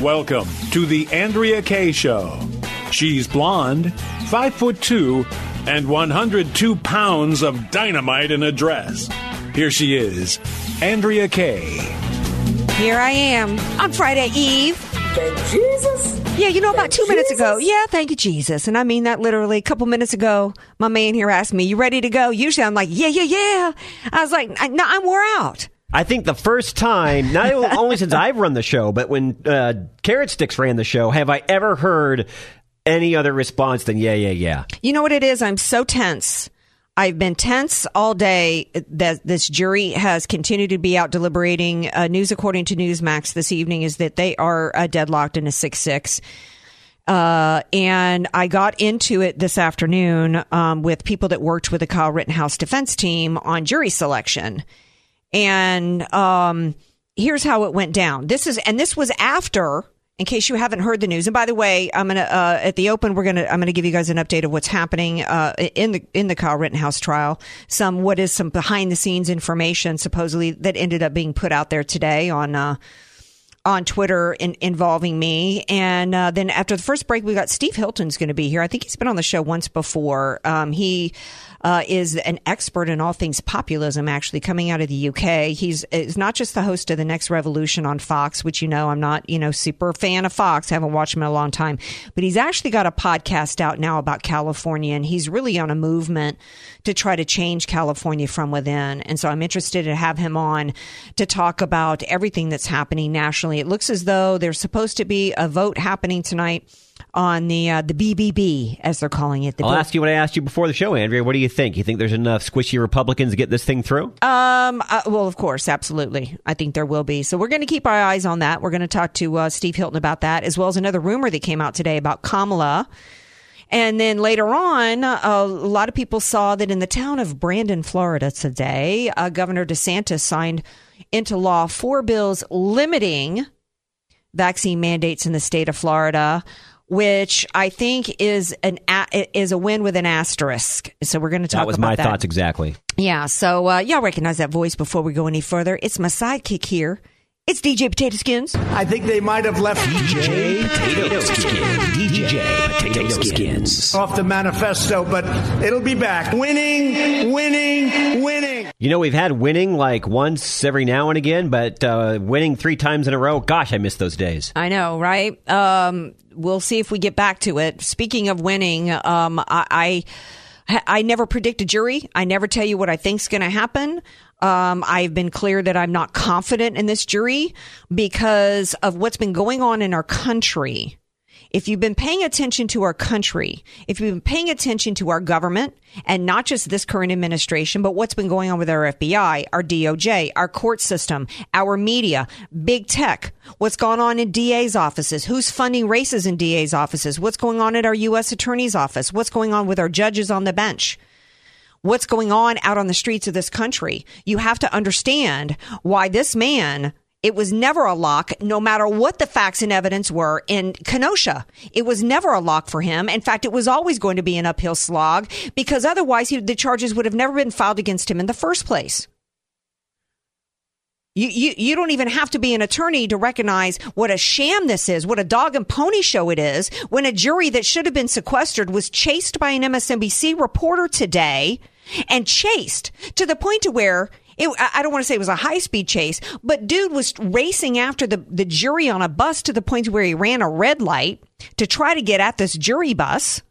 Welcome to the Andrea Kaye Show. She's blonde, five foot two, and 102 pounds of dynamite in a dress. Here she is, Andrea Kaye. Here I am on Friday Eve. Thank Jesus. Yeah, you know, about Thank two minutes ago. Yeah, thank you, Jesus. And I mean that literally a couple minutes ago. My man here asked me, You ready to go? Usually I'm like, Yeah, yeah, yeah. I was like, No, I'm wore out. I think the first time, not only since I've run the show, but when uh, Carrot Sticks ran the show, have I ever heard any other response than yeah, yeah, yeah? You know what it is? I'm so tense. I've been tense all day that this jury has continued to be out deliberating. Uh, news according to Newsmax this evening is that they are uh, deadlocked in a 6 6. Uh, and I got into it this afternoon um, with people that worked with the Kyle Rittenhouse defense team on jury selection. And um, here's how it went down. This is, and this was after, in case you haven't heard the news. And by the way, I'm gonna uh, at the open, we're gonna I'm gonna give you guys an update of what's happening uh, in the in the Kyle Rittenhouse trial. Some what is some behind the scenes information supposedly that ended up being put out there today on. Uh, on Twitter in, involving me. And uh, then after the first break, we got Steve Hilton's going to be here. I think he's been on the show once before. Um, he uh, is an expert in all things populism, actually, coming out of the UK. He's is not just the host of The Next Revolution on Fox, which you know I'm not, you know, super fan of Fox. I haven't watched him in a long time. But he's actually got a podcast out now about California, and he's really on a movement to try to change California from within. And so I'm interested to have him on to talk about everything that's happening nationally. It looks as though there's supposed to be a vote happening tonight on the uh, the BBB, as they're calling it. The I'll bill- ask you what I asked you before the show, Andrea. What do you think? You think there's enough squishy Republicans to get this thing through? Um. Uh, well, of course, absolutely. I think there will be. So we're going to keep our eyes on that. We're going to talk to uh, Steve Hilton about that, as well as another rumor that came out today about Kamala. And then later on, uh, a lot of people saw that in the town of Brandon, Florida today, uh, Governor DeSantis signed into law four bills limiting vaccine mandates in the state of Florida, which I think is an a- is a win with an asterisk. So we're going to talk about. That was my that. thoughts exactly. Yeah, so uh, y'all recognize that voice before we go any further. It's my sidekick here. It's DJ Potato Skins. I think they might have left DJ Potato Skins. DJ Potato Skins. off the manifesto, but it'll be back. Winning, winning, winning. You know, we've had winning like once every now and again, but uh, winning three times in a row, gosh, I miss those days. I know, right? Um, we'll see if we get back to it. Speaking of winning, um, I, I, I never predict a jury. I never tell you what I think's going to happen. Um, I've been clear that I'm not confident in this jury because of what's been going on in our country. If you've been paying attention to our country, if you've been paying attention to our government and not just this current administration, but what's been going on with our FBI, our DOJ, our court system, our media, big tech, what's gone on in DA's offices, who's funding races in DA's offices, what's going on at our U.S. attorney's office, what's going on with our judges on the bench what's going on out on the streets of this country. You have to understand why this man, it was never a lock, no matter what the facts and evidence were in Kenosha. It was never a lock for him. In fact, it was always going to be an uphill slog because otherwise he, the charges would have never been filed against him in the first place. You, you, you don't even have to be an attorney to recognize what a sham this is, what a dog and pony show it is when a jury that should have been sequestered was chased by an MSNBC reporter today and chased to the point to where it, I don't want to say it was a high speed chase, but dude was racing after the, the jury on a bus to the point where he ran a red light to try to get at this jury bus.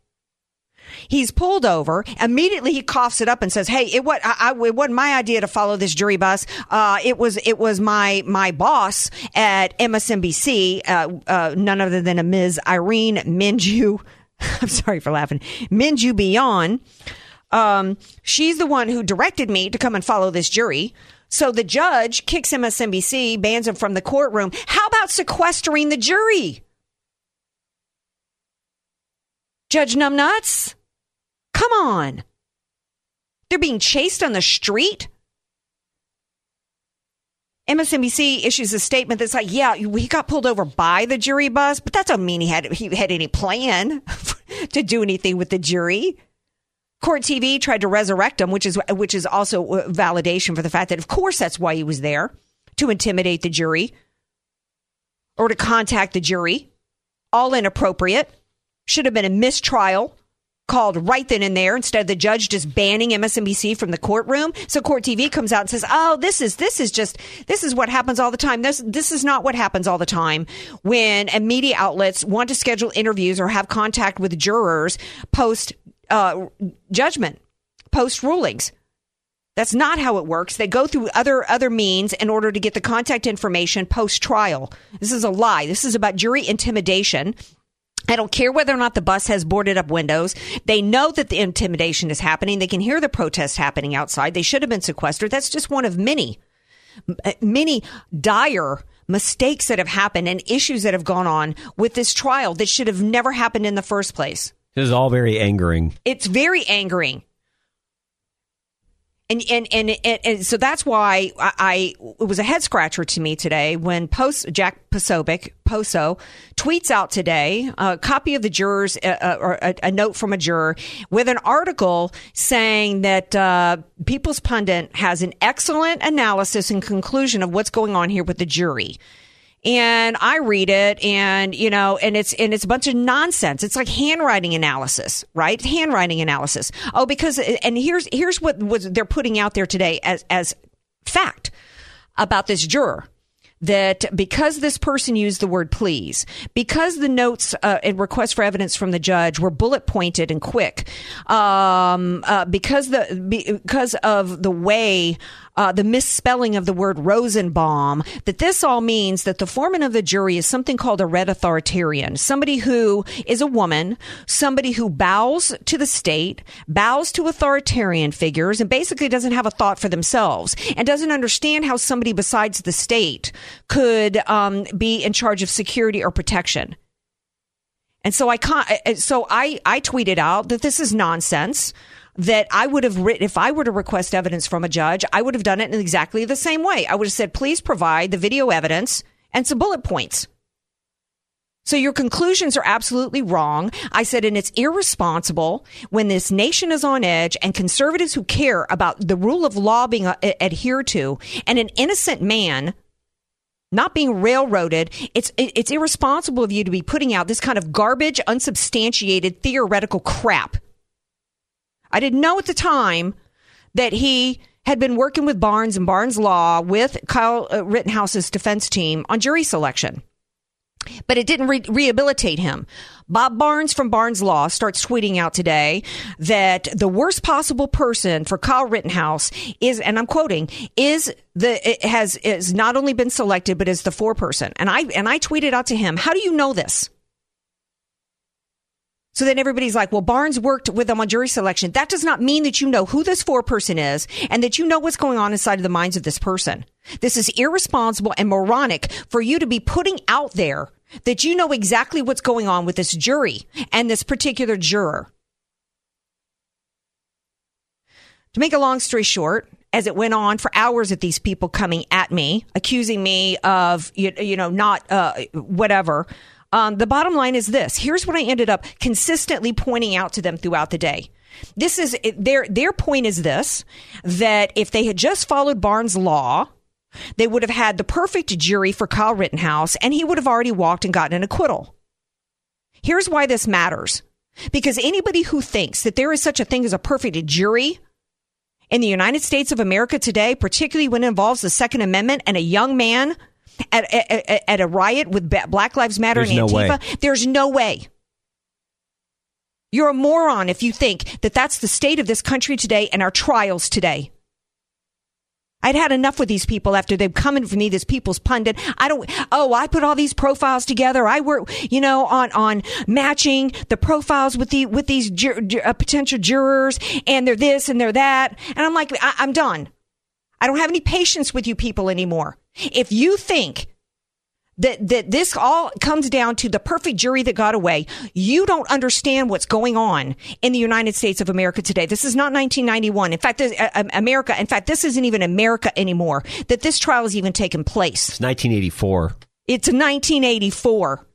He's pulled over. Immediately, he coughs it up and says, "Hey, it what I, I, it wasn't my idea to follow this jury bus. Uh, it was it was my my boss at MSNBC, uh, uh, none other than a Ms. Irene Minju. I'm sorry for laughing, Minju Byon. Um, she's the one who directed me to come and follow this jury." So the judge kicks MSNBC, bans him from the courtroom. How about sequestering the jury? Judge Numbnuts? Come on. They're being chased on the street? MSNBC issues a statement that's like, yeah, he got pulled over by the jury bus, but that doesn't mean he had he had any plan to do anything with the jury. Court TV tried to resurrect him, which is which is also validation for the fact that, of course, that's why he was there to intimidate the jury or to contact the jury. All inappropriate. Should have been a mistrial called right then and there instead of the judge just banning MSNBC from the courtroom. So Court TV comes out and says, "Oh, this is this is just this is what happens all the time. This this is not what happens all the time when media outlets want to schedule interviews or have contact with jurors post uh, judgment, post rulings." That's not how it works. They go through other other means in order to get the contact information post trial. This is a lie. This is about jury intimidation I don't care whether or not the bus has boarded up windows. They know that the intimidation is happening. They can hear the protest happening outside. They should have been sequestered. That's just one of many, many dire mistakes that have happened and issues that have gone on with this trial that should have never happened in the first place. This is all very angering. It's very angering. And, and, and, and, and, so that's why I, I, it was a head scratcher to me today when post Jack Posobiec Poso tweets out today a copy of the jurors uh, uh, or a, a, note from a juror with an article saying that uh, People's Pundit has an excellent analysis and conclusion of what's going on here with the jury and I read it and you know and it's and it's a bunch of nonsense. It's like handwriting analysis, right? Handwriting analysis. Oh, because and here's here's what was they're putting out there today as as fact about this juror that because this person used the word please, because the notes uh, and requests for evidence from the judge were bullet pointed and quick, um, uh, because the because of the way uh, the misspelling of the word Rosenbaum, that this all means that the foreman of the jury is something called a red authoritarian, somebody who is a woman, somebody who bows to the state, bows to authoritarian figures, and basically doesn't have a thought for themselves and doesn't understand how somebody besides the state could um, be in charge of security or protection. And so I can't, so I, I tweeted out that this is nonsense that I would have written, if I were to request evidence from a judge, I would have done it in exactly the same way. I would have said, please provide the video evidence and some bullet points. So your conclusions are absolutely wrong. I said, and it's irresponsible when this nation is on edge and conservatives who care about the rule of law being uh, adhered to and an innocent man not being railroaded. It's it's irresponsible of you to be putting out this kind of garbage, unsubstantiated, theoretical crap I didn't know at the time that he had been working with Barnes and Barnes Law with Kyle uh, Rittenhouse's defense team on jury selection. But it didn't re- rehabilitate him. Bob Barnes from Barnes Law starts tweeting out today that the worst possible person for Kyle Rittenhouse is, and I'm quoting, is the has is not only been selected but is the foreperson. And I and I tweeted out to him, "How do you know this?" So then everybody's like, well, Barnes worked with them on jury selection. That does not mean that you know who this foreperson is and that you know what's going on inside of the minds of this person. This is irresponsible and moronic for you to be putting out there that you know exactly what's going on with this jury and this particular juror. To make a long story short, as it went on for hours at these people coming at me, accusing me of, you, you know, not, uh, whatever. Um, the bottom line is this. Here's what I ended up consistently pointing out to them throughout the day. This is their their point is this that if they had just followed Barnes' law, they would have had the perfect jury for Kyle Rittenhouse, and he would have already walked and gotten an acquittal. Here's why this matters. Because anybody who thinks that there is such a thing as a perfect jury in the United States of America today, particularly when it involves the Second Amendment and a young man at, at, at a riot with Black Lives Matter There's and Antifa? No There's no way. You're a moron if you think that that's the state of this country today and our trials today. I'd had enough with these people after they've come in for me, this people's pundit. I don't, oh, I put all these profiles together. I work, you know, on, on matching the profiles with the, with these uh, potential jurors and they're this and they're that. And I'm like, I, I'm done. I don't have any patience with you people anymore. If you think that, that this all comes down to the perfect jury that got away, you don't understand what's going on in the United States of America today. This is not 1991. In fact, this, uh, America, in fact, this isn't even America anymore, that this trial has even taken place. It's 1984. It's 1984.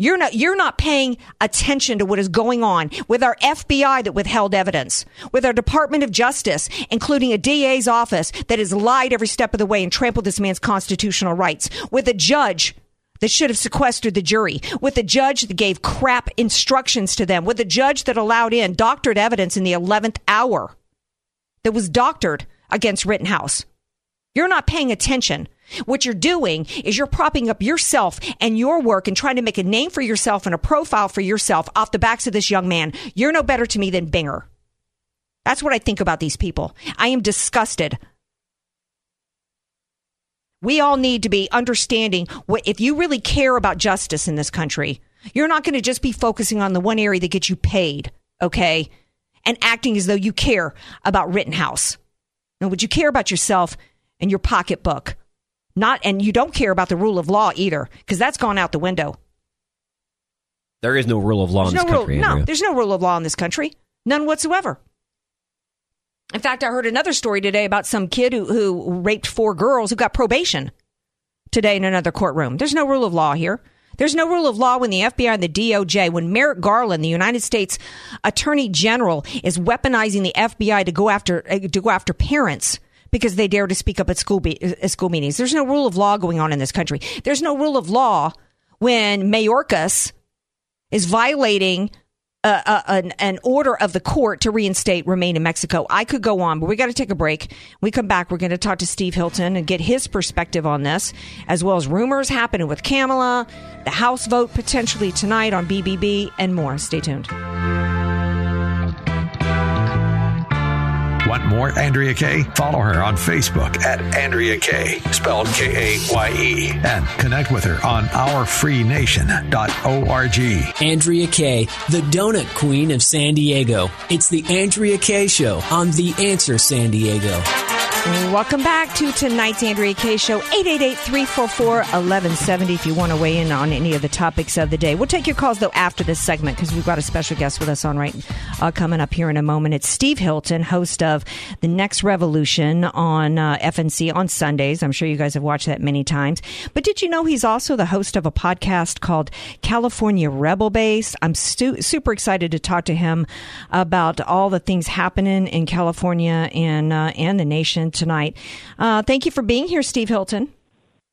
You're not, you're not paying attention to what is going on with our FBI that withheld evidence, with our Department of Justice, including a DA's office that has lied every step of the way and trampled this man's constitutional rights, with a judge that should have sequestered the jury, with a judge that gave crap instructions to them, with a judge that allowed in doctored evidence in the 11th hour that was doctored against Rittenhouse. You're not paying attention. What you're doing is you're propping up yourself and your work and trying to make a name for yourself and a profile for yourself off the backs of this young man. You're no better to me than Binger. That's what I think about these people. I am disgusted. We all need to be understanding what if you really care about justice in this country, you're not going to just be focusing on the one area that gets you paid, okay? And acting as though you care about Rittenhouse. No, would you care about yourself and your pocketbook? Not, and you don't care about the rule of law either, because that's gone out the window. There is no rule of law there's in this no country. Rule, no, there's no rule of law in this country. None whatsoever. In fact, I heard another story today about some kid who, who raped four girls who got probation today in another courtroom. There's no rule of law here. There's no rule of law when the FBI and the DOJ, when Merrick Garland, the United States Attorney General, is weaponizing the FBI to go after uh, to go after parents because they dare to speak up at school be- at school meetings. There's no rule of law going on in this country. There's no rule of law when Mayorkas is violating uh, uh, an, an order of the court to reinstate remain in Mexico. I could go on, but we got to take a break. We come back. We're going to talk to Steve Hilton and get his perspective on this, as well as rumors happening with Kamala, the House vote potentially tonight on BBB, and more. Stay tuned. Want more Andrea Kaye? Follow her on Facebook at Andrea Kaye, spelled K A Y E, and connect with her on ourfreenation.org. Andrea Kaye, the donut queen of San Diego. It's the Andrea Kaye Show on The Answer San Diego. Welcome back to tonight's Andrea Kaye Show, 888-344-1170 if you want to weigh in on any of the topics of the day. We'll take your calls, though, after this segment because we've got a special guest with us on right uh, coming up here in a moment. It's Steve Hilton, host of The Next Revolution on uh, FNC on Sundays. I'm sure you guys have watched that many times. But did you know he's also the host of a podcast called California Rebel Base? I'm stu- super excited to talk to him about all the things happening in California and, uh, and the nation tonight. Uh, thank you for being here, Steve Hilton.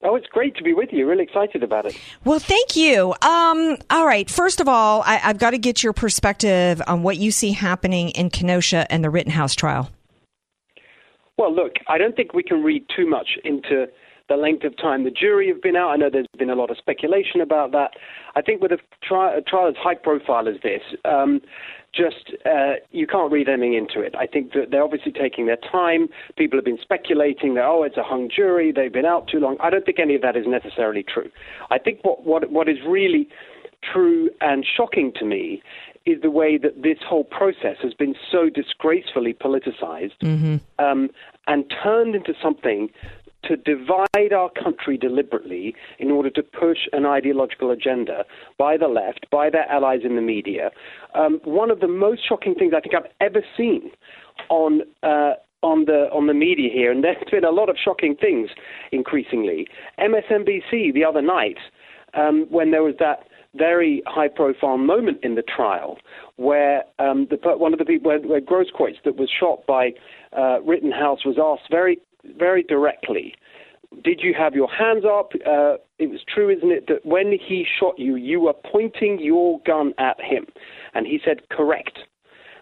Oh, it's great to be with you. Really excited about it. Well, thank you. Um, all right. First of all, I, I've got to get your perspective on what you see happening in Kenosha and the Rittenhouse trial. Well, look, I don't think we can read too much into the length of time the jury have been out. I know there's been a lot of speculation about that. I think with a, tri- a trial as high profile as this, um, just uh, you can't read anything into it. I think that they're obviously taking their time. People have been speculating that oh, it's a hung jury. They've been out too long. I don't think any of that is necessarily true. I think what what what is really true and shocking to me is the way that this whole process has been so disgracefully politicized Mm-hmm. um, and turned into something to divide our country deliberately in order to push an ideological agenda by the left, by their allies in the media. Um, one of the most shocking things I think I've ever seen on uh, on the on the media here, and there's been a lot of shocking things increasingly. MSNBC the other night, um, when there was that very high-profile moment in the trial where um, the, one of the people, where, where Grosskreutz, that was shot by uh, Rittenhouse, was asked very, very directly, "Did you have your hands up?" Uh, it was true, isn't it, that when he shot you, you were pointing your gun at him, and he said, "Correct."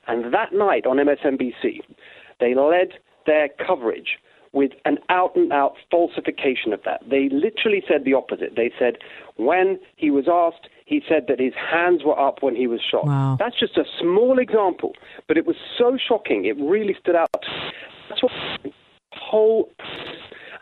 And that night on MSNBC, they led their coverage with an out and out falsification of that. They literally said the opposite. They said when he was asked, he said that his hands were up when he was shot. Wow. That's just a small example, but it was so shocking. It really stood out. That's what whole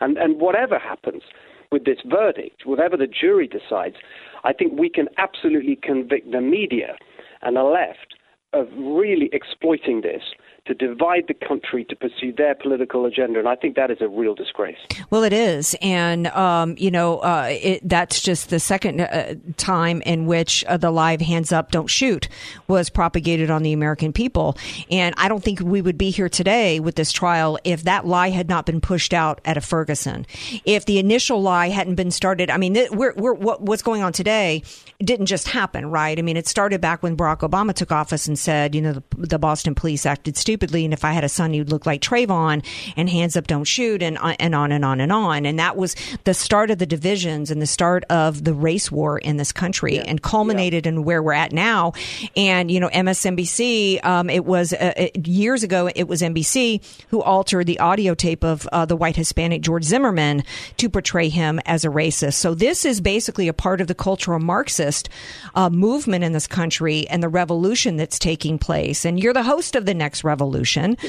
and and whatever happens with this verdict, whatever the jury decides, I think we can absolutely convict the media and the left of really exploiting this to divide the country to pursue their political agenda. And I think that is a real disgrace. Well, it is. And, um, you know, uh, it, that's just the second uh, time in which uh, the live hands up, don't shoot was propagated on the American people. And I don't think we would be here today with this trial if that lie had not been pushed out at a Ferguson. If the initial lie hadn't been started, I mean, we're, we're, what, what's going on today didn't just happen, right? I mean, it started back when Barack Obama took office and said, you know, the, the Boston police acted stupidly. And if I had a son, he'd look like Trayvon and hands up, don't shoot and, uh, and on and on and on. And that was the start of the divisions and the start of the race war in this country yeah. and culminated yeah. in where we're at now. And, you know, MSNBC, um, it was uh, it, years ago, it was NBC who altered the audio tape of uh, the white Hispanic George Zimmerman to portray him as a racist. So this is basically a part of the cultural Marxist uh, movement in this country and the revolution that's taking place. And you're the host of the next revolution.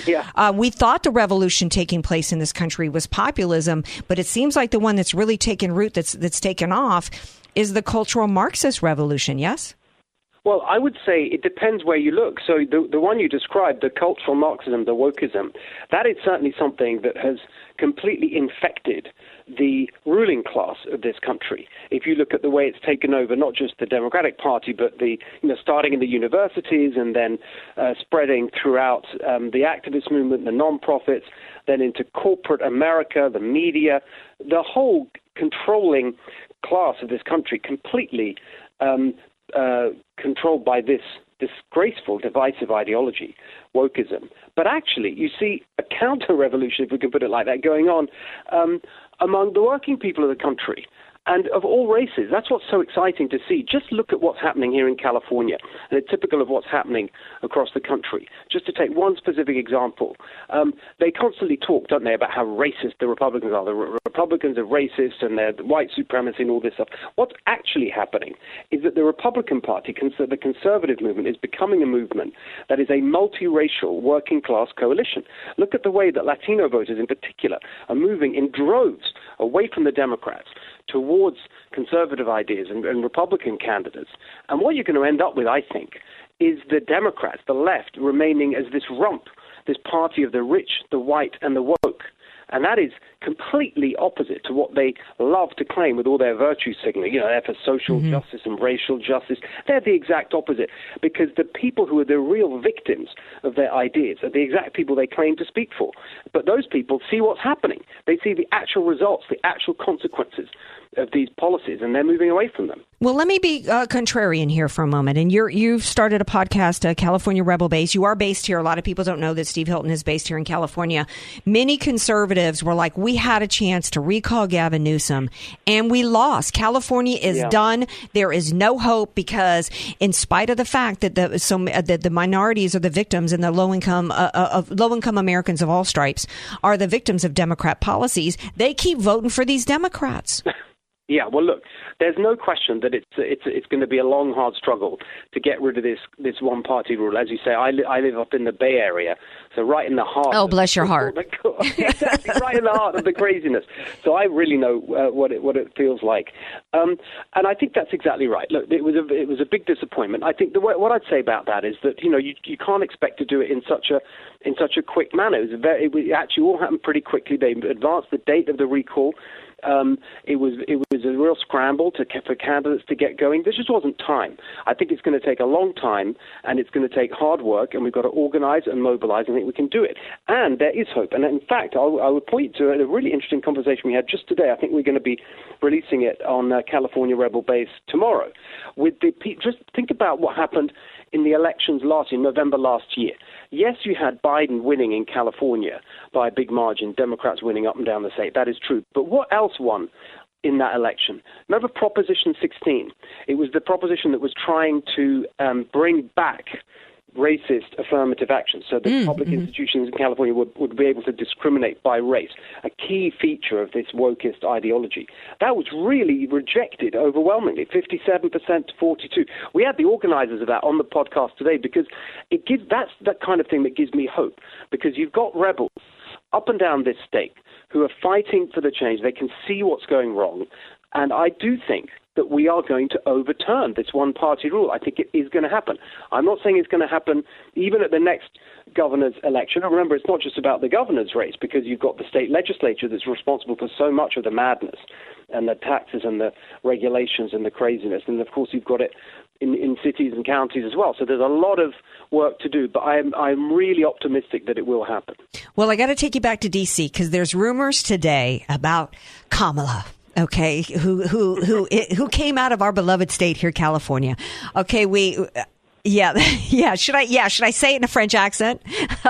Yeah. Uh, we thought the revolution taking place in this country was populism, but it seems like the one that's really taken root, that's that's taken off, is the cultural Marxist revolution. Yes. Well, I would say it depends where you look. So the the one you described, the cultural Marxism, the wokeism, that is certainly something that has completely infected the ruling class of this country. If you look at the way it's taken over, not just the Democratic Party, but the you know starting in the universities and then uh, spreading throughout um, the activist movement, the non-profits, then into corporate America, the media, the whole controlling class of this country completely um, uh, controlled by this disgraceful, divisive ideology, wokeism. But actually, you see a counter revolution, if we can put it like that, going on um, among the working people of the country and of all races. That's what's so exciting to see. Just look at what's happening here in California, and it's typical of what's happening across the country. Just to take one specific example, um, they constantly talk, don't they, about how racist the Republicans are. The re- Republicans are racist and they're white supremacy and all this stuff. What's actually happening is that the Republican Party, cons- the conservative movement, is becoming a movement that is a multiracial working class coalition. Look at the way that Latino voters, in particular, are moving in droves away from the Democrats towards conservative ideas and, and Republican candidates. And what you're going to end up with, I think, is the Democrats, the left, remaining as this rump, this party of the rich, the white, and the woke. And that is completely opposite to what they love to claim with all their virtue signaling. You know, they're for social mm-hmm. justice and racial justice. They're the exact opposite because the people who are the real victims of their ideas are the exact people they claim to speak for. But those people see what's happening. They see the actual results, the actual consequences of these policies, and they're moving away from them. Well, let me be uh, contrarian here for a moment. And you're, you've started a podcast, uh, California Rebel Base. You are based here. A lot of people don't know that Steve Hilton is based here in California. Many conservatives were like, we had a chance to recall Gavin Newsom, and we lost. California is yeah. done. There is no hope because, in spite of the fact that the so uh, that the minorities are the victims and the low income uh, uh, of low income Americans of all stripes are the victims of Democrat policies, they keep voting for these Democrats. Yeah, well, look, there's no question that it's it's it's going to be a long, hard struggle to get rid of this this one party rule. As you say, I, li- I live up in the Bay Area, so right in the heart. Oh, bless your heart! exactly, right in the heart of the craziness. So I really know uh, what it what it feels like, um, and I think that's exactly right. Look, it was a it was a big disappointment. I think the way, what I'd say about that is that you know you you can't expect to do it in such a in such a quick manner. It was very, it actually all happened pretty quickly. They advanced the date of the recall. Um, it was it was a real scramble to, for candidates to get going. There just wasn't time. I think it's going to take a long time, and it's going to take hard work, and we've got to organize and mobilize. I think we can do it, and there is hope. And in fact, I'll, I would point to a really interesting conversation we had just today. I think we're going to be releasing it on uh, California Rebel Base tomorrow. With the just think about what happened in the elections last in November last year. Yes, you had Biden winning in California by a big margin, Democrats winning up and down the state. That is true. But what else won in that election? Remember Proposition 16? It was the proposition that was trying to um, bring back racist affirmative action so that mm, public mm-hmm. institutions in California would, would be able to discriminate by race, a key feature of this wokist ideology. That was really rejected overwhelmingly, 57% to 42. We had the organizers of that on the podcast today because it gives that's that kind of thing that gives me hope because you've got rebels up and down this state who are fighting for the change. They can see what's going wrong. And I do think that we are going to overturn this one party rule. I think it is going to happen. I'm not saying it's going to happen even at the next governor's election. And remember, it's not just about the governor's race because you've got the state legislature that's responsible for so much of the madness and the taxes and the regulations and the craziness. And of course, you've got it in, in cities and counties as well. So there's a lot of work to do, but I'm, I'm really optimistic that it will happen. Well, I got to take you back to D.C. because there's rumors today about Kamala okay, who who who who came out of our beloved state here, California. Okay, we yeah, yeah. Should I? Yeah, should I say it in a French accent?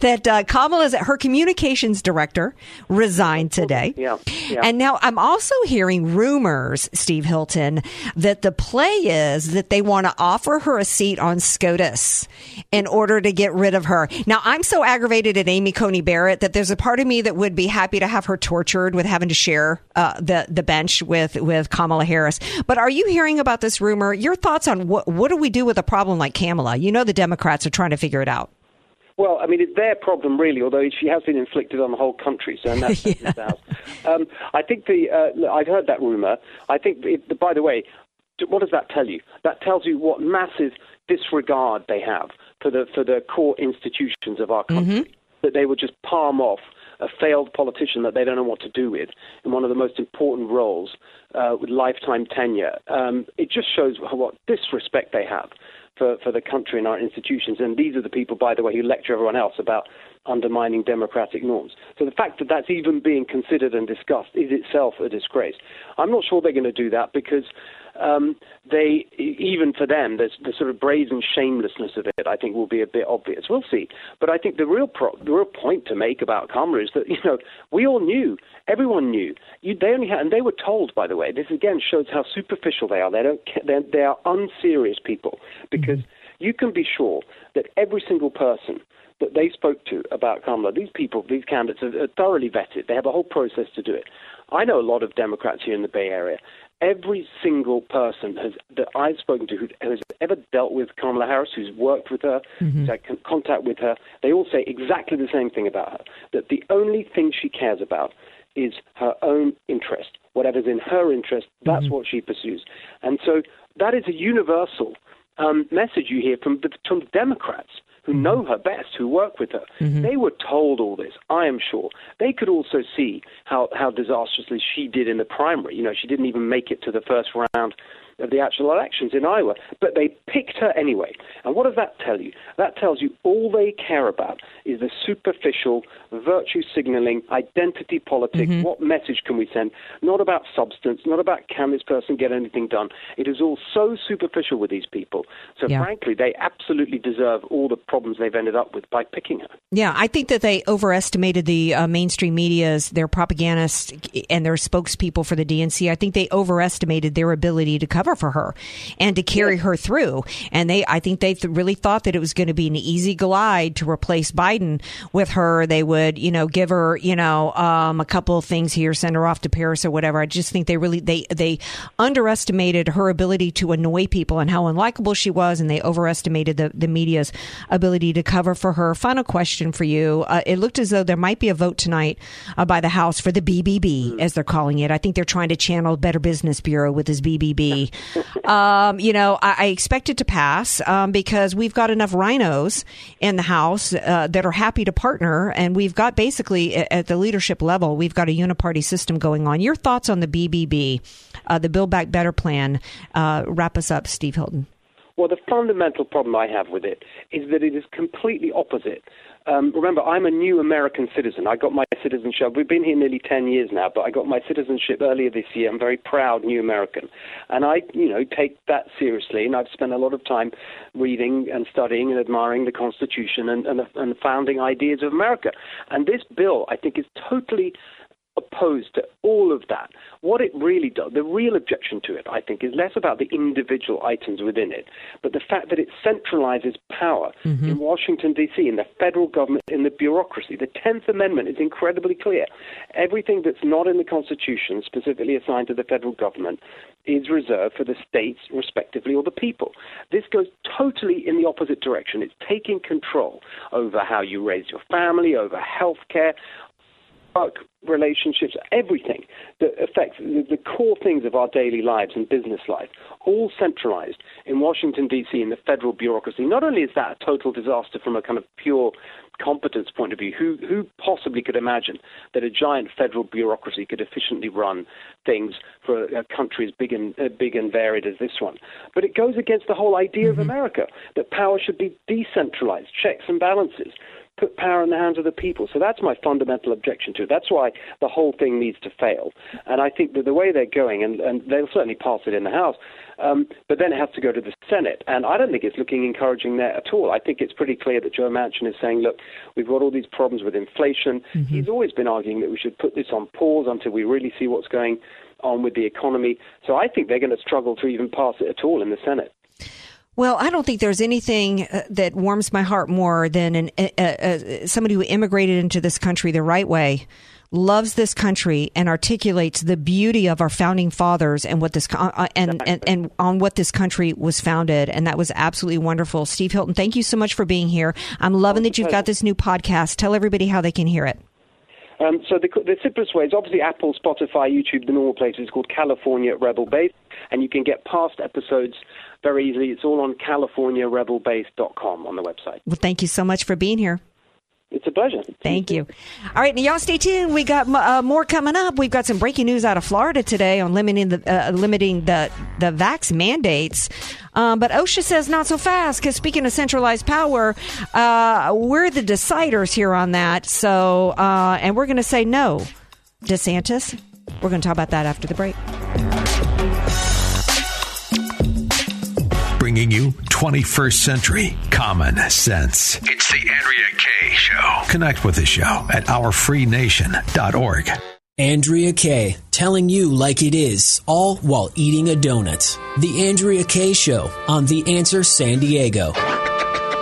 that uh, Kamala's her communications director resigned today. Yeah, yeah. And now I'm also hearing rumors, Steve Hilton, that the play is that they want to offer her a seat on SCOTUS in order to get rid of her. Now I'm so aggravated at Amy Coney Barrett that there's a part of me that would be happy to have her tortured with having to share uh, the the bench with with Kamala Harris. But are you hearing about this rumor? Your thoughts on what what do we do with a problem like Kamala? You know the Democrats are trying to figure it out. Well, I mean, it's their problem, really, although she has been inflicted on the whole country, so that's yeah. um, I think the, uh, I've heard that rumor. I think, it, by the way, what does that tell you? That tells you what massive disregard they have for the, for the core institutions of our country, mm-hmm. that they would just palm off a failed politician that they don't know what to do with in one of the most important roles uh, with lifetime tenure. Um, it just shows what disrespect they have for, for the country and our institutions. And these are the people, by the way, who lecture everyone else about undermining democratic norms. So the fact that that's even being considered and discussed is itself a disgrace. I'm not sure they're going to do that because um, they, even for them, the sort of brazen shamelessness of it, I think, will be a bit obvious. We'll see. But I think the real pro- the real point to make about Kamala is that you know we all knew, everyone knew. You, they only had, and they were told, by the way. This again shows how superficial they are. They don't. They're, they are unserious people because mm-hmm. you can be sure that every single person that they spoke to about Kamala, these people, these candidates are, are thoroughly vetted. They have a whole process to do it. I know a lot of Democrats here in the Bay Area, every single person has, that I've spoken to who has ever dealt with Kamala Harris, who's worked with her, mm-hmm. who's had contact with her, they all say exactly the same thing about her that the only thing she cares about is her own interest. Whatever's in her interest, that's mm-hmm. what she pursues. And so that is a universal um, message you hear from the, from Democrats who mm-hmm. know her best, who work with her. Mm-hmm. They were told all this, I am sure. They could also see how, how disastrously she did in the primary. You know, she didn't even make it to the first round of the actual elections in Iowa, but they picked her anyway. And what does that tell you? That tells you all they care about is the superficial virtue signaling, identity politics. Mm-hmm. What message can we send? Not about substance, not about can this person get anything done. It is all so superficial with these people. So yeah. frankly, they absolutely deserve all the problems they've ended up with by picking her. Yeah, I think that they overestimated the uh, mainstream media's, their propagandists and their spokespeople for the DNC. I think they overestimated their ability to cover cover for her and to carry her through. And they, I think they th- really thought that it was going to be an easy glide to replace Biden with her. They would, you know, give her, you know, um, a couple of things here, send her off to Paris or whatever. I just think they really, they, they underestimated her ability to annoy people and how unlikable she was. And they overestimated the, the media's ability to cover for her. Final question for you. Uh, it looked as though there might be a vote tonight uh, by the House for the BBB, mm. as they're calling it. I think they're trying to channel Better Business Bureau with this BBB um, you know, I, I, expect it to pass um, because we've got enough rhinos in the House uh, that are happy to partner, and we've got basically at the leadership level, we've got a uniparty system going on. Your thoughts on the BBB, uh, the Build Back Better plan? Uh, wrap us up, Steve Hilton. Well, the fundamental problem I have with it is that it is completely opposite um, remember, I'm a new American citizen. I got my citizenship. We've been here nearly 10 years now, but I got my citizenship earlier this year. I'm very proud new American. And I, you know, take that seriously. And I've spent a lot of time reading and studying and admiring the Constitution and, and, and the founding ideas of America. And this bill, I think, is totally opposed to all of that. What it really does, the real objection to it, I think, is less about the individual items within it, but the fact that it centralizes power mm-hmm. in Washington, D.C., in the federal government, in the bureaucracy. The 10th Amendment is incredibly clear. Everything that's not in the Constitution, specifically assigned to the federal government, is reserved for the states, respectively, or the people. This goes totally in the opposite direction. It's taking control over how you raise your family, over health care, work relationships, everything that affects the, the, core things of our daily lives and business life, all centralized in Washington, D.C., in the federal bureaucracy. Not only is that a total disaster from a kind of pure competence point of view, who, who possibly could imagine that a giant federal bureaucracy could efficiently run things for a, a country as big and, uh, big and varied as this one? But it goes against the whole idea mm-hmm. of America that power should be decentralized, checks and balances put power in the hands of the people. So that's my fundamental objection to it. That's why the whole thing needs to fail. And I think that the way they're going, and, and they'll certainly pass it in the House, um, but then it has to go to the Senate. And I don't think it's looking encouraging there at all. I think it's pretty clear that Joe Manchin is saying, look, we've got all these problems with inflation. Mm-hmm. He's always been arguing that we should put this on pause until we really see what's going on with the economy. So I think they're going to struggle to even pass it at all in the Senate. Well, I don't think there's anything uh, that warms my heart more than an, uh, uh, somebody who immigrated into this country the right way, loves this country, and articulates the beauty of our founding fathers and what this uh, and, and and on what this country was founded. And that was absolutely wonderful. Steve Hilton, thank you so much for being here. I'm loving that you've got this new podcast. Tell everybody how they can hear it. Um, so the, the simplest way is obviously Apple, Spotify, YouTube, the normal places. It's called California Rebel Base, and you can get past episodes very easily. It's all on CaliforniaRebelBase.com on the website. Well, thank you so much for being here. It's a pleasure. Thank you. All right, y'all stay tuned. We got uh, more coming up. We've got some breaking news out of Florida today on limiting the uh, limiting the the vax mandates. Um, but OSHA says not so fast because speaking of centralized power, uh, we're the deciders here on that. So, uh, and we're going to say no, DeSantis. We're going to talk about that after the break. Bringing you 21st century common sense. It's the Andrea Kaye Show. Connect with the show at ourfreenation.org. Andrea Kaye, telling you like it is, all while eating a donut. The Andrea Kaye Show on The Answer San Diego.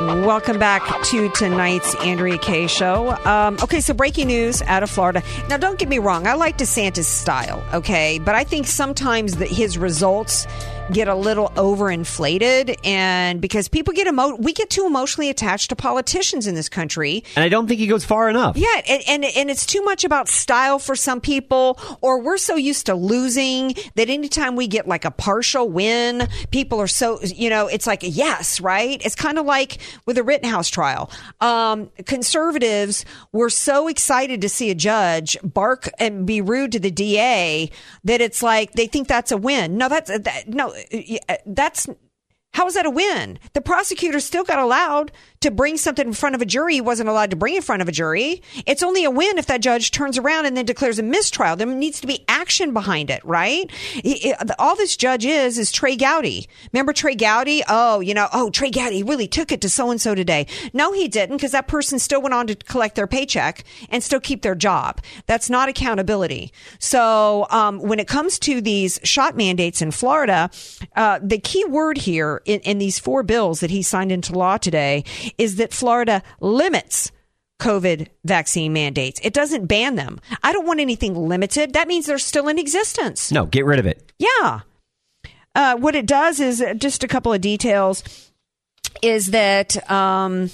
Welcome back to tonight's Andrea Kaye show. Um, okay, so breaking news out of Florida. Now, don't get me wrong, I like DeSantis' style, okay, but I think sometimes that his results get a little overinflated and because people get emo- we get too emotionally attached to politicians in this country. And i don't think he goes far enough. Yeah and, and, and it's too much about style for some people or we're so used to losing that anytime we get like a partial win people are so you know it's like a yes right? It's kind of like with the rittenhouse trial. Um, conservatives were so excited to see a judge bark and be rude to the da that it's like they think that's a win. No that's that, no that's how is that a win? The prosecutor still got allowed to bring something in front of a jury he wasn't allowed to bring in front of a jury. It's only a win if that judge turns around and then declares a mistrial. There needs to be action behind it, right? all this judge is is Trey Gowdy. Remember Trey Gowdy? Oh, you know, oh Trey Gowdy really took it to so and so today. No, he didn't because that person still went on to collect their paycheck and still keep their job. That's not accountability. So um, when it comes to these shot mandates in Florida, uh, the key word here in, in these four bills that he signed into law today is that Florida limits COVID vaccine mandates. It doesn't ban them. I don't want anything limited. That means they're still in existence. No, get rid of it. Yeah. Uh, what it does is uh, just a couple of details. Is that um,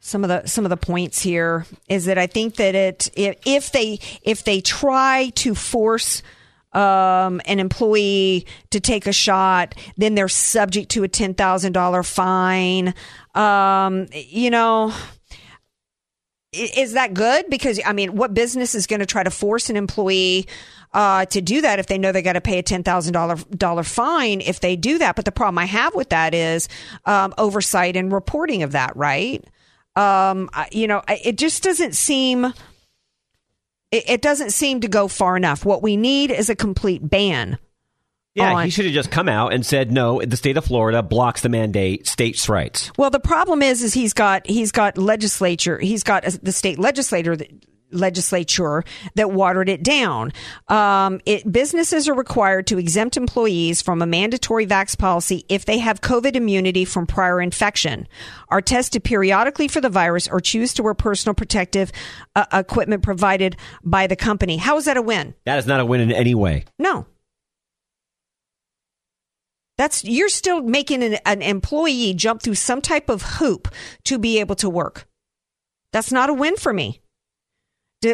some of the some of the points here? Is that I think that it if, if they if they try to force um, an employee to take a shot, then they're subject to a ten thousand dollar fine. Um, you know, is that good? Because I mean, what business is going to try to force an employee uh, to do that if they know they got to pay a ten thousand dollar fine if they do that? But the problem I have with that is um, oversight and reporting of that. Right? Um, you know, it just doesn't seem it, it doesn't seem to go far enough. What we need is a complete ban. Yeah, on, he should have just come out and said no. The state of Florida blocks the mandate, states' rights. Well, the problem is, is he's got he's got legislature, he's got the state legislator legislature that watered it down. Um, it, businesses are required to exempt employees from a mandatory vax policy if they have COVID immunity from prior infection, are tested periodically for the virus, or choose to wear personal protective uh, equipment provided by the company. How is that a win? That is not a win in any way. No. That's you're still making an, an employee jump through some type of hoop to be able to work. That's not a win for me.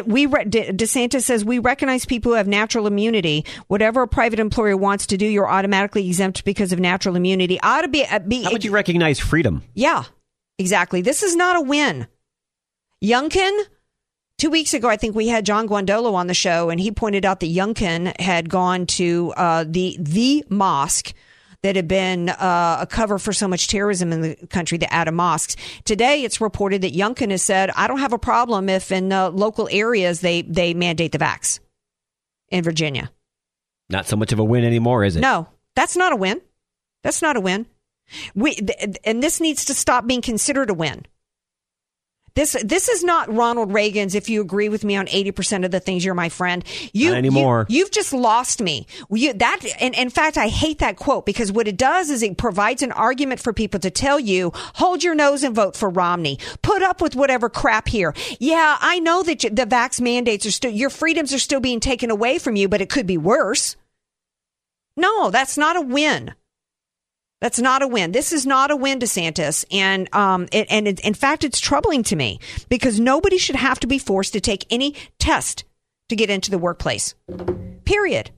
We re- DeSantis says we recognize people who have natural immunity. Whatever a private employer wants to do, you're automatically exempt because of natural immunity. Ought to be, uh, be How would you recognize freedom? yeah, exactly. This is not a win. Youngkin, two weeks ago, I think we had John Guandolo on the show, and he pointed out that Youngkin had gone to uh, the the mosque that had been uh, a cover for so much terrorism in the country, the Adam mosques. Today, it's reported that Youngkin has said, "I don't have a problem if in uh, local areas they they mandate the vax in Virginia." Not so much of a win anymore, is it? No, that's not a win. That's not a win. We th- and this needs to stop being considered a win. This this is not Ronald Reagan's. If you agree with me on eighty percent of the things, you're my friend. You Not anymore. You, have just lost me. You, that and in fact, I hate that quote because what it does is it provides an argument for people to tell you, hold your nose and vote for Romney. Put up with whatever crap here. Yeah, I know that you, the vax mandates are still your freedoms are still being taken away from you, but it could be worse. No, that's not a win. That's not a win. This is not a win, DeSantis, and um, it, and it, in fact, it's troubling to me because nobody should have to be forced to take any test to get into the workplace. Period.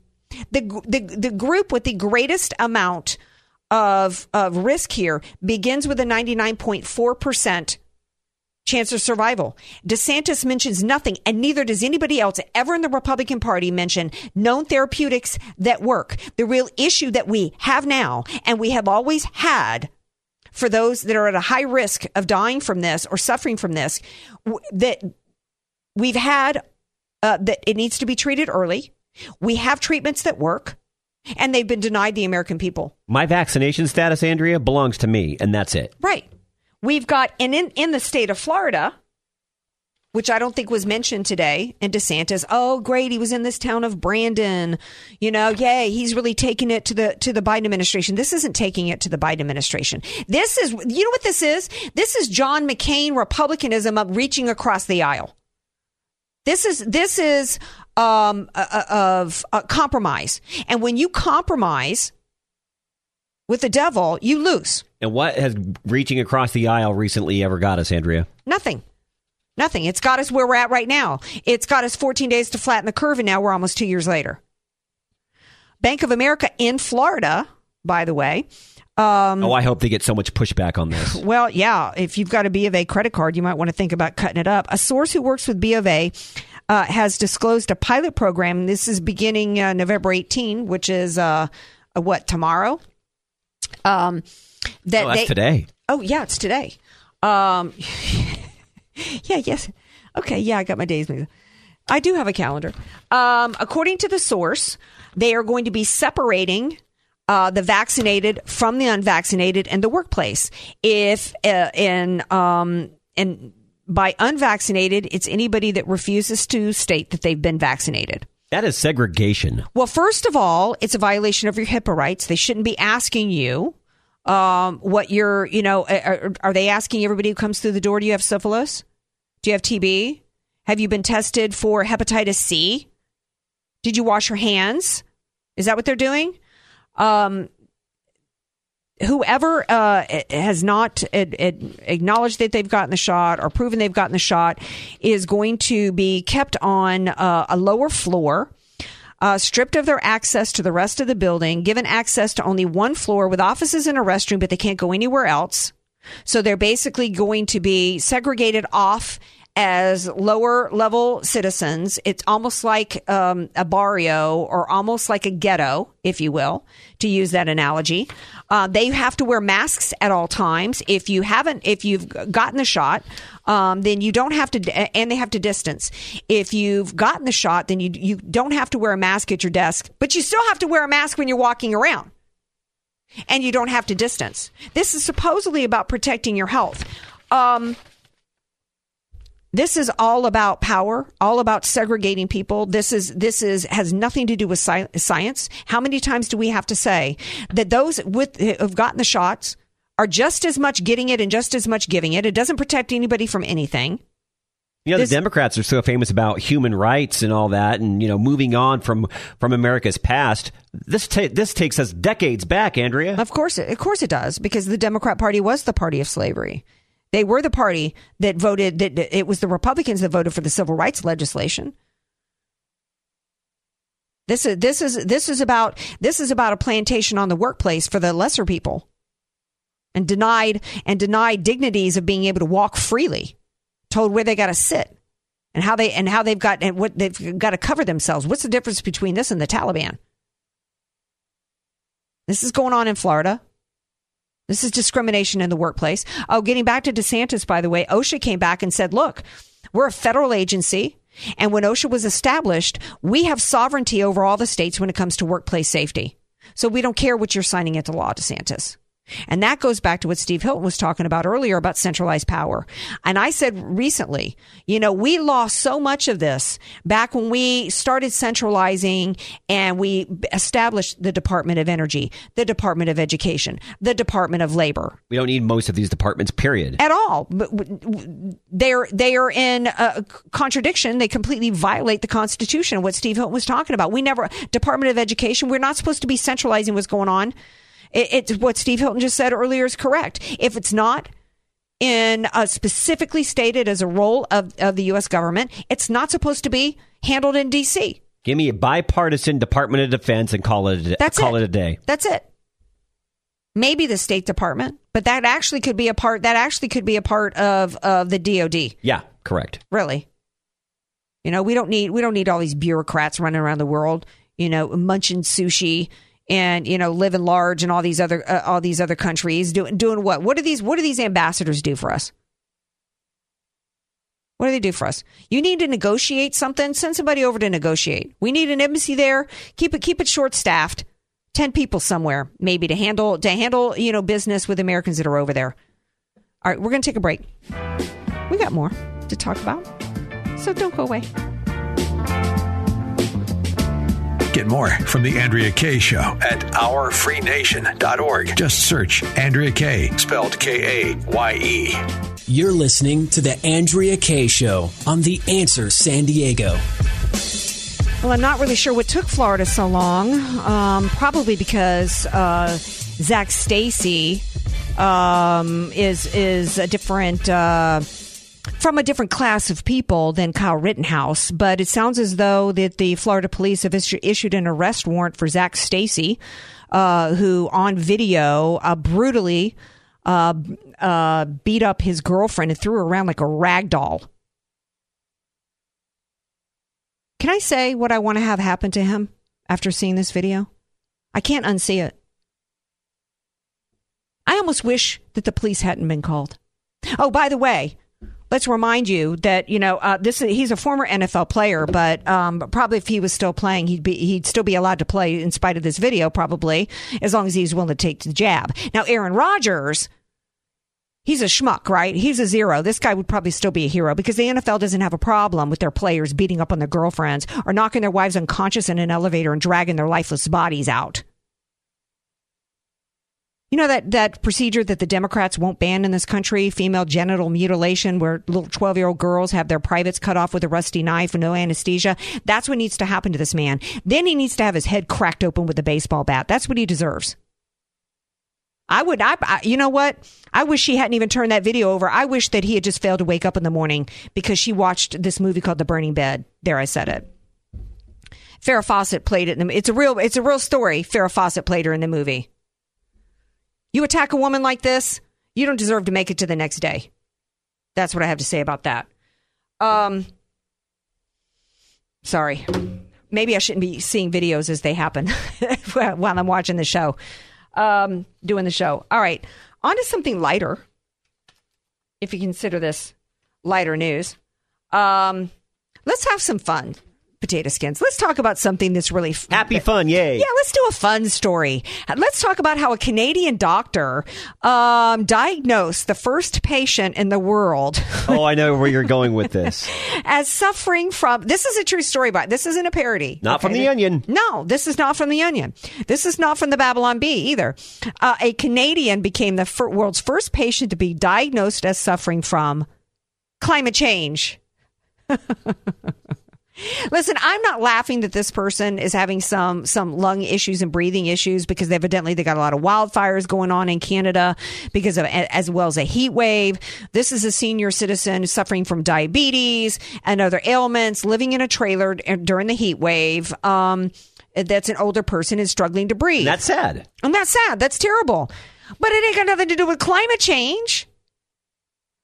The the the group with the greatest amount of of risk here begins with a ninety nine point four percent chance of survival. DeSantis mentions nothing, and neither does anybody else ever in the Republican Party mention known therapeutics that work. The real issue that we have now, and we have always had for those that are at a high risk of dying from this or suffering from this, that we've had uh, that it needs to be treated early. We have treatments that work. And they've been denied the American people. My vaccination status, Andrea, belongs to me, and that's it. Right. We've got, and in, in the state of Florida, which I don't think was mentioned today, and DeSantis, oh great, he was in this town of Brandon. You know, yay, he's really taking it to the to the Biden administration. This isn't taking it to the Biden administration. This is you know what this is? This is John McCain republicanism of reaching across the aisle. This is this is um, uh, uh, of uh, compromise, and when you compromise with the devil, you lose. And what has reaching across the aisle recently ever got us, Andrea? Nothing. Nothing. It's got us where we're at right now. It's got us 14 days to flatten the curve, and now we're almost two years later. Bank of America in Florida, by the way. Um, oh, I hope they get so much pushback on this. Well, yeah. If you've got a B of A credit card, you might want to think about cutting it up. A source who works with B of A uh, has disclosed a pilot program. This is beginning uh, November 18, which is uh, uh, what tomorrow. Um, that oh, that's they, today. Oh, yeah, it's today. Um, yeah, yes. Okay, yeah, I got my days. moved. I do have a calendar. Um, according to the source, they are going to be separating uh, the vaccinated from the unvaccinated in the workplace. If uh, in um, and by unvaccinated, it's anybody that refuses to state that they've been vaccinated. That is segregation. Well, first of all, it's a violation of your HIPAA rights. They shouldn't be asking you um, what you're, you know, are, are they asking everybody who comes through the door, do you have syphilis? Do you have TB? Have you been tested for hepatitis C? Did you wash your hands? Is that what they're doing? Um, whoever uh, has not ad- ad- acknowledged that they've gotten the shot or proven they've gotten the shot is going to be kept on uh, a lower floor. Uh, stripped of their access to the rest of the building, given access to only one floor with offices and a restroom, but they can't go anywhere else. So they're basically going to be segregated off as lower level citizens. It's almost like um, a barrio or almost like a ghetto, if you will, to use that analogy. Uh, they have to wear masks at all times. If you haven't, if you've gotten the shot, um, then you don't have to, and they have to distance. If you've gotten the shot, then you you don't have to wear a mask at your desk, but you still have to wear a mask when you're walking around and you don't have to distance. This is supposedly about protecting your health. Um, this is all about power, all about segregating people. This is this is has nothing to do with sci- science. How many times do we have to say that those with who've gotten the shots are just as much getting it and just as much giving it? It doesn't protect anybody from anything. You know, this, the Democrats are so famous about human rights and all that, and you know, moving on from from America's past. This ta- this takes us decades back, Andrea. Of course, it, of course it does, because the Democrat Party was the party of slavery. They were the party that voted that it was the Republicans that voted for the civil rights legislation. This is this is this is about this is about a plantation on the workplace for the lesser people. And denied and denied dignities of being able to walk freely. Told where they got to sit and how they and how they've got and what they've got to cover themselves. What's the difference between this and the Taliban? This is going on in Florida. This is discrimination in the workplace. Oh, getting back to DeSantis, by the way, OSHA came back and said, look, we're a federal agency. And when OSHA was established, we have sovereignty over all the states when it comes to workplace safety. So we don't care what you're signing into law, DeSantis. And that goes back to what Steve Hilton was talking about earlier about centralized power. And I said recently, you know, we lost so much of this back when we started centralizing and we established the Department of Energy, the Department of Education, the Department of Labor. We don't need most of these departments, period. At all. They're, they are in a contradiction. They completely violate the Constitution, what Steve Hilton was talking about. We never, Department of Education, we're not supposed to be centralizing what's going on. It, it's what Steve Hilton just said earlier is correct. If it's not in uh, specifically stated as a role of, of the U.S. government, it's not supposed to be handled in D.C. Give me a bipartisan Department of Defense and call it a, That's call it. it a day. That's it. Maybe the State Department, but that actually could be a part. That actually could be a part of of the DoD. Yeah, correct. Really. You know, we don't need we don't need all these bureaucrats running around the world. You know, munching sushi and you know living large and all these other uh, all these other countries doing doing what? What do these what do these ambassadors do for us? What do they do for us? You need to negotiate something. Send somebody over to negotiate. We need an embassy there. Keep it keep it short staffed. Ten people somewhere maybe to handle to handle you know business with Americans that are over there. All right, we're gonna take a break. We got more to talk about, so don't go away. Get more from The Andrea Kaye Show at OurFreeNation.org. Just search Andrea Kaye, spelled K A Y E. You're listening to The Andrea Kaye Show on The Answer San Diego. Well, I'm not really sure what took Florida so long. Um, probably because uh, Zac Stacy um, is is a different. Uh, from a different class of people than Kyle Rittenhouse, but it sounds as though that the Florida police have issued an arrest warrant for Zac Stacy, uh, who on video uh, brutally uh, uh, beat up his girlfriend and threw her around like a rag doll. Can I say what I want to have happen to him after seeing this video? I can't unsee it. I almost wish that the police hadn't been called. Oh, by the way, let's remind you that you know uh, this. He's a former NFL player, but um, probably if he was still playing, he'd be he'd still be allowed to play in spite of this video, probably as long as he's willing to take the jab. Now, Aaron Rodgers. He's a schmuck, right? He's a zero. This guy would probably still be a hero because the NFL doesn't have a problem with their players beating up on their girlfriends or knocking their wives unconscious in an elevator and dragging their lifeless bodies out. You know that, that procedure that the Democrats won't ban in this country, female genital mutilation, where little 12 year old girls have their privates cut off with a rusty knife and no anesthesia? That's what needs to happen to this man. Then he needs to have his head cracked open with a baseball bat. That's what he deserves. I would, I, I, you know what? I wish she hadn't even turned that video over. I wish that he had just failed to wake up in the morning because she watched this movie called The Burning Bed. There, I said it. Farrah Fawcett played it in the, it's a real, it's a real story. Farrah Fawcett played her in the movie. You attack a woman like this, you don't deserve to make it to the next day. That's what I have to say about that. Um, sorry. Maybe I shouldn't be seeing videos as they happen while I'm watching the show, um, doing the show. All right. On to something lighter, if you consider this lighter news. Um, let's have some fun potato skins. Let's talk about something that's really f- Happy fun, yay. Yeah, let's do a fun story. Let's talk about how a Canadian doctor um, diagnosed the first patient in the world Oh, I know where you're going with this. as suffering from. This is a true story, but this isn't a parody. Not from The Onion. No, this is not from the Onion. This is not from the Babylon Bee either. Uh, a Canadian became the fir- world's first patient to be diagnosed as suffering from climate change. Listen, I'm not laughing that this person is having some some lung issues and breathing issues because evidently they got a lot of wildfires going on in Canada because of as well as a heat wave. This is a senior citizen suffering from diabetes and other ailments, living in a trailer during the heat wave. Um, that's an older person is struggling to breathe. That's sad. And that's sad. That's terrible. But it ain't got nothing to do with climate change.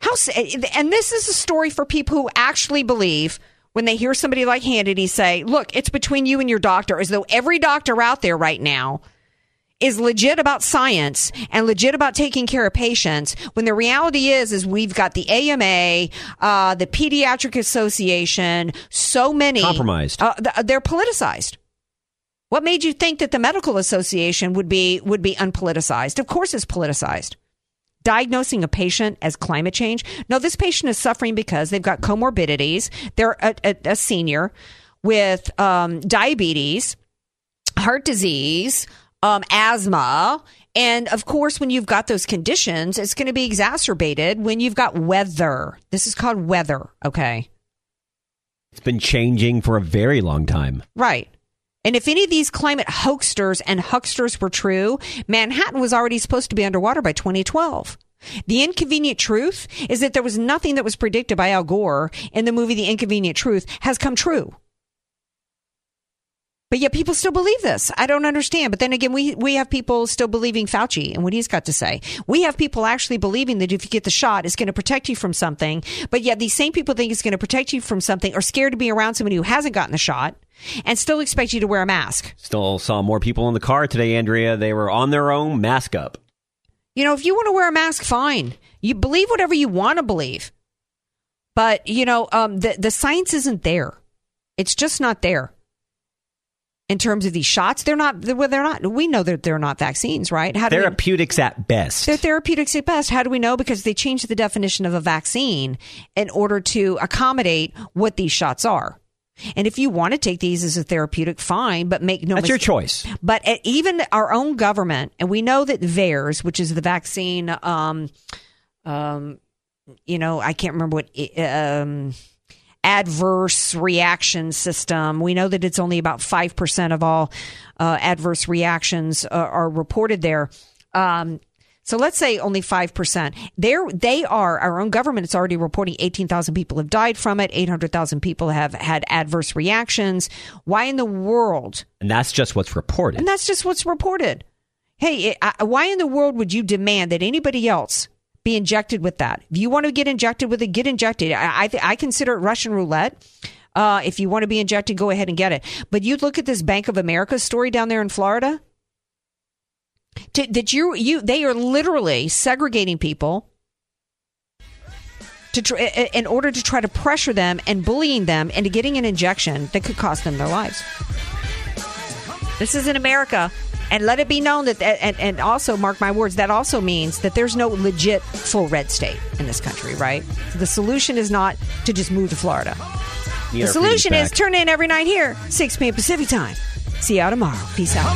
How and this is a story for people who actually believe when they hear somebody like Hannity say, "Look, it's between you and your doctor," as though every doctor out there right now is legit about science and legit about taking care of patients when the reality is is we've got the AMA, uh, the Pediatric Association, so many compromised. Uh, they're politicized. What made you think that the medical association would be would be unpoliticized? Of course, it's politicized diagnosing a patient as climate change. No, this patient is suffering because they've got comorbidities. They're a, a, a senior with um, diabetes, heart disease, um, asthma. And of course, when you've got those conditions, it's going to be exacerbated when you've got weather. This is called weather, okay? It's been changing for a very long time. Right. And if any of these climate hoaxsters and hucksters were true, Manhattan was already supposed to be underwater by 2012. The inconvenient truth is that there was nothing that was predicted by Al Gore in the movie The Inconvenient Truth has come true. But yet people still believe this. I don't understand. But then again, we, we have people still believing Fauci and what he's got to say. We have people actually believing that if you get the shot, it's going to protect you from something. But yet these same people think it's going to protect you from something or scared to be around somebody who hasn't gotten the shot and still expect you to wear a mask. Still saw more people in the car today, Andrea. They were on their own, mask up. You know, if you want to wear a mask, fine. You believe whatever you want to believe. But, you know, um, the, the science isn't there. It's just not there in terms of these shots. They're not. Well, they're not. We know that they're not vaccines, right? How therapeutics we, at best. They're therapeutics at best. How do we know? Because they changed the definition of a vaccine in order to accommodate what these shots are. And if you want to take these as a therapeutic, fine, but make no. That's mis- your choice. But even our own government, and we know that VAERS, which is the vaccine, um, um, you know, I can't remember what. Um, adverse reaction system. We know that it's only about 5% of all uh, adverse reactions uh, are reported there. Um, so let's say only 5%. They're, they are, our own government is already reporting 18,000 people have died from it. 800,000 people have had adverse reactions. Why in the world? And that's just what's reported. And that's just what's reported. Hey, why in the world would you demand that anybody else be injected with that. If you want to get injected with it, get injected. I I, I consider it Russian roulette. Uh, if you want to be injected, go ahead and get it. But you look at this Bank of America story down there in Florida. To, that you you they are literally segregating people to tr- in order to try to pressure them and bullying them into getting an injection that could cost them their lives. This is in America. And let it be known that, and, and also, mark my words, that also means that there's no legit full red state in this country, right? The solution is not to just move to Florida. The solution is turn in every night here, 6 p.m. Pacific time. See you tomorrow. Peace out.